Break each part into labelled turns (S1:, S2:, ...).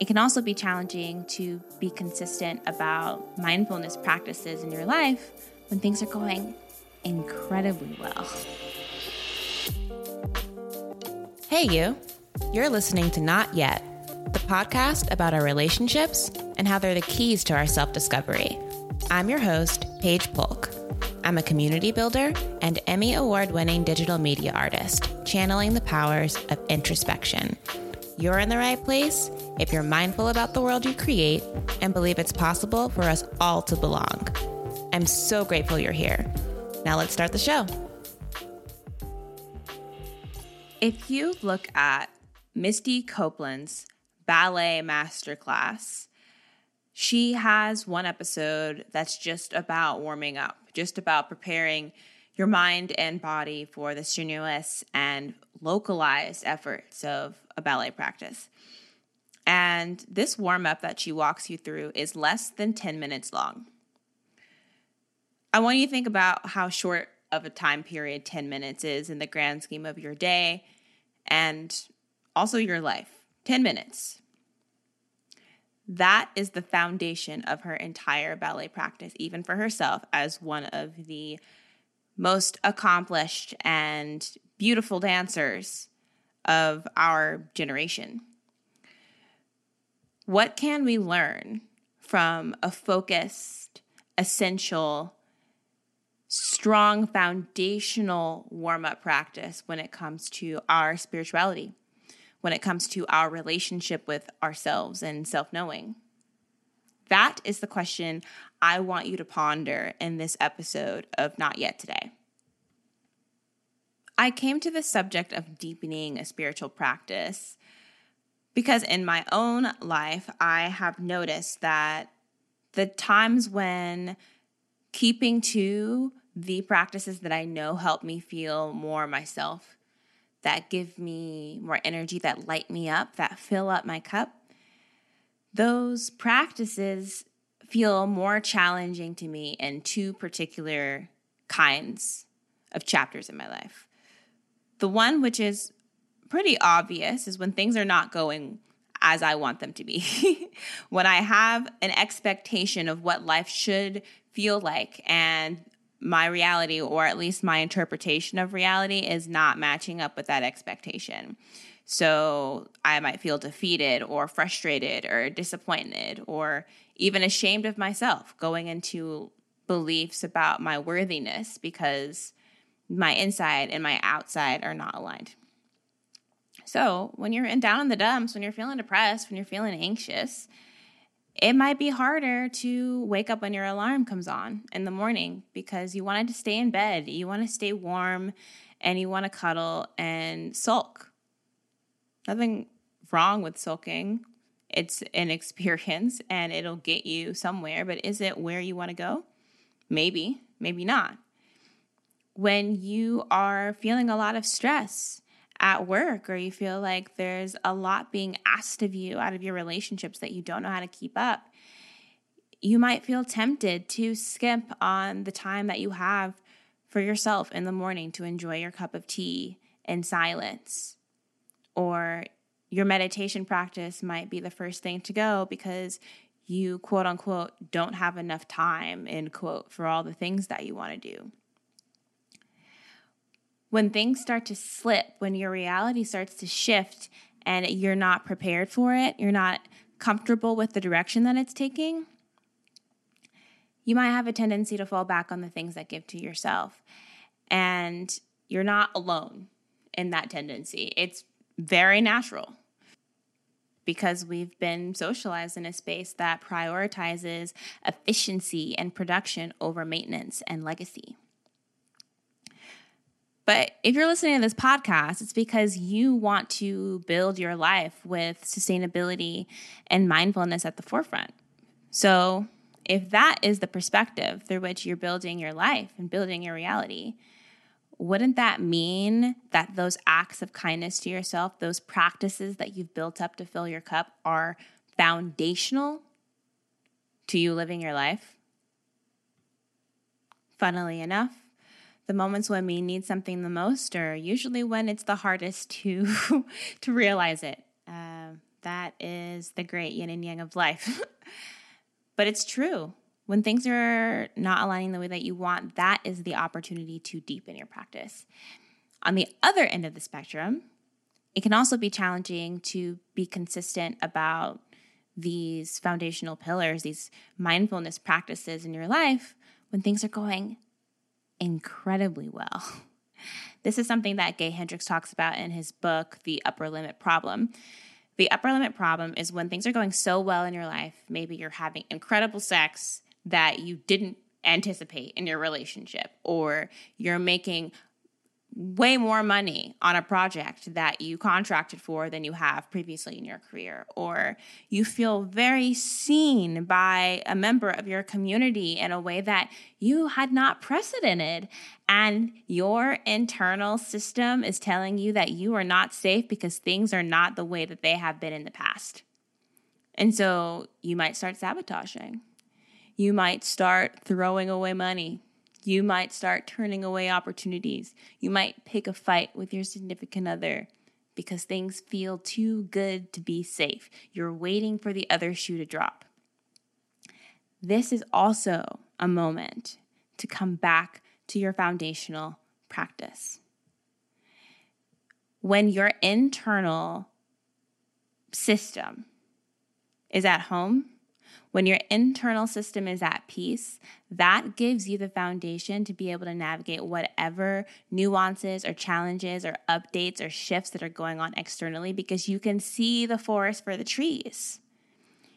S1: It can also be challenging to be consistent about mindfulness practices in your life when things are going incredibly well.
S2: Hey, you. You're listening to Not Yet, the podcast about our relationships and how they're the keys to our self discovery. I'm your host, Paige Polk. I'm a community builder and Emmy Award winning digital media artist, channeling the powers of introspection. You're in the right place if you're mindful about the world you create and believe it's possible for us all to belong. I'm so grateful you're here. Now let's start the show.
S1: If you look at Misty Copeland's ballet masterclass, she has one episode that's just about warming up, just about preparing your mind and body for the strenuous and localized efforts of a ballet practice. And this warm up that she walks you through is less than 10 minutes long. I want you to think about how short of a time period 10 minutes is in the grand scheme of your day and also your life. 10 minutes. That is the foundation of her entire ballet practice, even for herself, as one of the most accomplished and beautiful dancers of our generation. What can we learn from a focused, essential, strong foundational warm up practice when it comes to our spirituality, when it comes to our relationship with ourselves and self knowing? That is the question I want you to ponder in this episode of Not Yet Today. I came to the subject of deepening a spiritual practice because in my own life, I have noticed that the times when keeping to the practices that I know help me feel more myself, that give me more energy, that light me up, that fill up my cup, those practices feel more challenging to me in two particular kinds of chapters in my life. The one which is pretty obvious is when things are not going as I want them to be. when I have an expectation of what life should feel like and my reality, or at least my interpretation of reality, is not matching up with that expectation. So I might feel defeated or frustrated or disappointed or even ashamed of myself going into beliefs about my worthiness because my inside and my outside are not aligned. So, when you're in down in the dumps, when you're feeling depressed, when you're feeling anxious, it might be harder to wake up when your alarm comes on in the morning because you wanted to stay in bed, you want to stay warm, and you want to cuddle and sulk. Nothing wrong with sulking. It's an experience and it'll get you somewhere, but is it where you want to go? Maybe, maybe not. When you are feeling a lot of stress, at work or you feel like there's a lot being asked of you out of your relationships that you don't know how to keep up, you might feel tempted to skimp on the time that you have for yourself in the morning to enjoy your cup of tea in silence. Or your meditation practice might be the first thing to go because you quote unquote don't have enough time, end quote, for all the things that you want to do when things start to slip, when your reality starts to shift and you're not prepared for it, you're not comfortable with the direction that it's taking, you might have a tendency to fall back on the things that give to yourself. And you're not alone in that tendency. It's very natural because we've been socialized in a space that prioritizes efficiency and production over maintenance and legacy. But if you're listening to this podcast, it's because you want to build your life with sustainability and mindfulness at the forefront. So, if that is the perspective through which you're building your life and building your reality, wouldn't that mean that those acts of kindness to yourself, those practices that you've built up to fill your cup, are foundational to you living your life? Funnily enough, the moments when we need something the most are usually when it's the hardest to to realize it. Uh, That is the great yin and yang of life. but it's true. When things are not aligning the way that you want, that is the opportunity to deepen your practice. On the other end of the spectrum, it can also be challenging to be consistent about these foundational pillars, these mindfulness practices in your life when things are going incredibly well. This is something that Gay Hendricks talks about in his book, The Upper Limit Problem. The upper limit problem is when things are going so well in your life, maybe you're having incredible sex that you didn't anticipate in your relationship, or you're making way more money on a project that you contracted for than you have previously in your career, or you feel very seen by a member of your community in a way that you had not precedented, and your internal system is telling you that you are not safe because things are not the way that they have been in the past. And so you might start sabotaging. You might start throwing away money you might start turning away opportunities. You might pick a fight with your significant other because things feel too good to be safe. You're waiting for the other shoe to drop. This is also a moment to come back to your foundational practice. When your internal system is at home, when your internal system is at peace, that gives you the foundation to be able to navigate whatever nuances or challenges or updates or shifts that are going on externally because you can see the forest for the trees.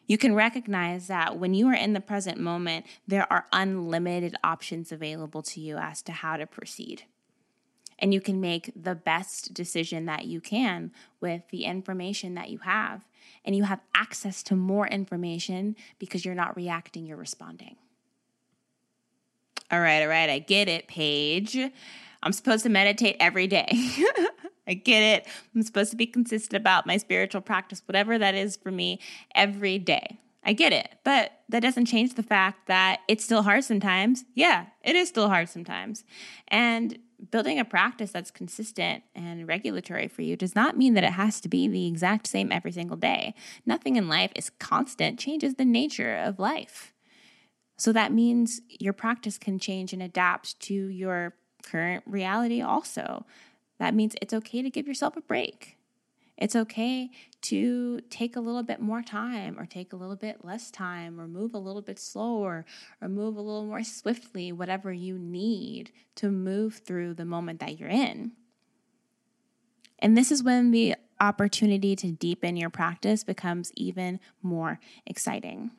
S1: You can recognize that when you are in the present moment, there are unlimited options available to you as to how to proceed. And you can make the best decision that you can with the information that you have and you have access to more information because you're not reacting, you're responding. All right, all right, I get it, Paige. I'm supposed to meditate every day. I get it. I'm supposed to be consistent about my spiritual practice, whatever that is for me, every day. I get it. But that doesn't change the fact that it's still hard sometimes. Yeah, it is still hard sometimes. And building a practice that's consistent and regulatory for you does not mean that it has to be the exact same every single day. Nothing in life is constant, changes the nature of life. So that means your practice can change and adapt to your current reality also. That means it's okay to give yourself a break. It's okay to take a little bit more time or take a little bit less time or move a little bit slower or move a little more swiftly, whatever you need to move through the moment that you're in. And this is when the opportunity to deepen your practice becomes even more exciting.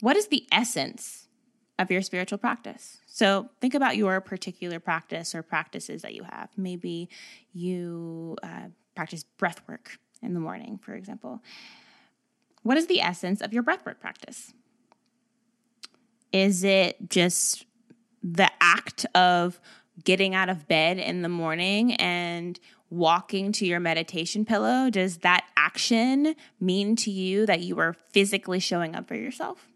S1: What is the essence of your spiritual practice. So think about your particular practice or practices that you have. Maybe you uh, practice breath work in the morning, for example. What is the essence of your breathwork practice? Is it just the act of getting out of bed in the morning and walking to your meditation pillow? Does that action mean to you that you are physically showing up for yourself?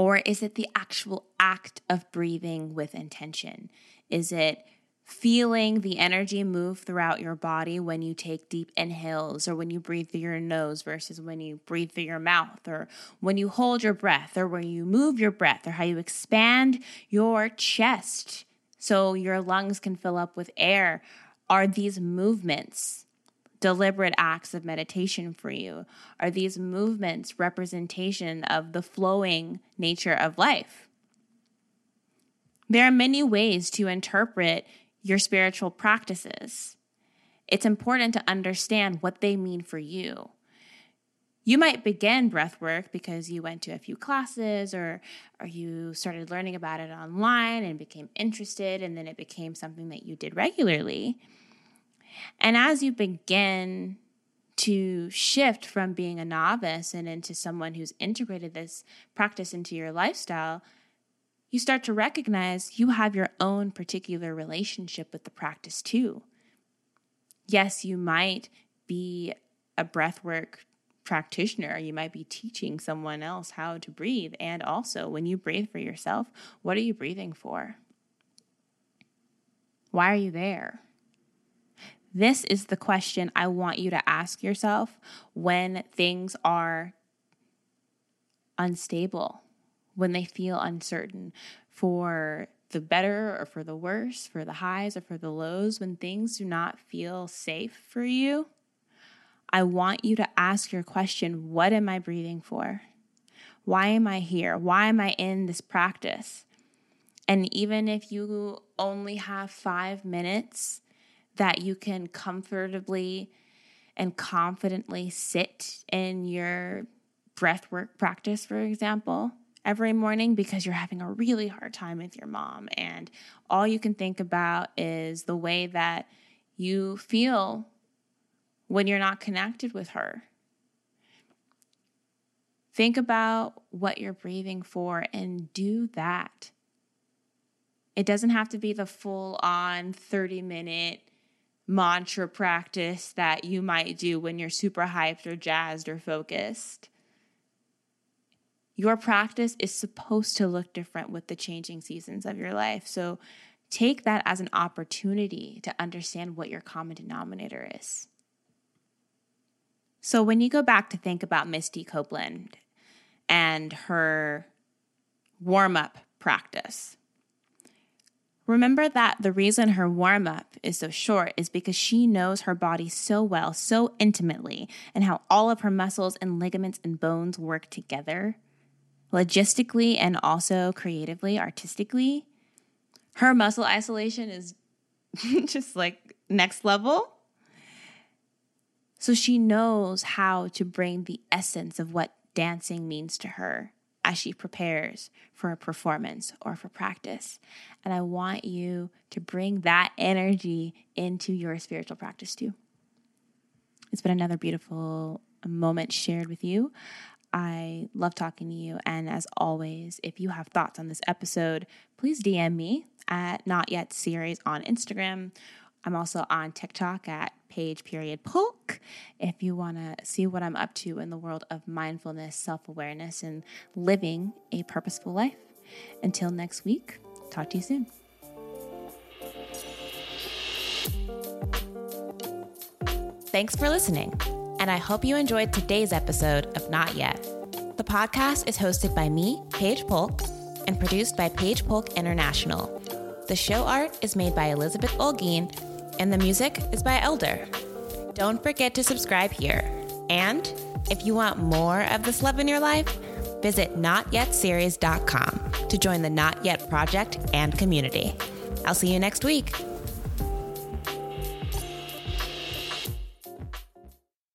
S1: Or is it the actual act of breathing with intention? Is it feeling the energy move throughout your body when you take deep inhales or when you breathe through your nose versus when you breathe through your mouth or when you hold your breath or when you move your breath or how you expand your chest so your lungs can fill up with air? Are these movements deliberate acts of meditation for you? Are these movements representation of the flowing nature of life? There are many ways to interpret your spiritual practices. It's important to understand what they mean for you. You might begin breath work because you went to a few classes or, or you started learning about it online and became interested, and then it became something that you did regularly. And as you begin to shift from being a novice and into someone who's integrated this practice into your lifestyle, you start to recognize you have your own particular relationship with the practice too. Yes, you might be a breathwork practitioner, you might be teaching someone else how to breathe. And also, when you breathe for yourself, what are you breathing for? Why are you there? This is the question I want you to ask yourself when things are unstable, when they feel uncertain, for the better or for the worse, for the highs or for the lows, when things do not feel safe for you. I want you to ask your question What am I breathing for? Why am I here? Why am I in this practice? And even if you only have five minutes that you can comfortably and confidently sit in your breath work practice, for example, every morning because you're having a really hard time with your mom and all you can think about is the way that you feel when you're not connected with her. Think about what you're breathing for and do that. It doesn't have to be the full on 30 minute mantra practice that you might do when you're super hyped or jazzed or focused. Your practice is supposed to look different with the changing seasons of your life. So take that as an opportunity to understand what your common denominator is. So when you go back to think about Misty Copeland and her warm up practice, remember that the reason her warm up is so short is because she knows her body so well, so intimately, and how all of her muscles and ligaments and bones work together logistically and also creatively, artistically. Her muscle isolation is just like next level. So she knows how to bring the essence of what dancing means to her as she prepares for a performance or for practice. And I want you to bring that energy into your spiritual practice too. It's been another beautiful moment shared with you. I love talking to you. And as always, if you have thoughts on this episode, please DM me at Not Yet Series on Instagram. I'm also on TikTok at paige period polk. If you want to see what I'm up to in the world of mindfulness, self awareness, and living a purposeful life. Until next week, talk to you soon.
S2: Thanks for listening and I hope you enjoyed today's episode of Not Yet. The podcast is hosted by me, Paige Polk, and produced by Paige Polk International. The show art is made by Elizabeth Olguin, and the music is by LDER. Don't forget to subscribe here. And if you want more of this love in your life, visit notyetseries.com to join the Not Yet Project and community. I'll see you next week.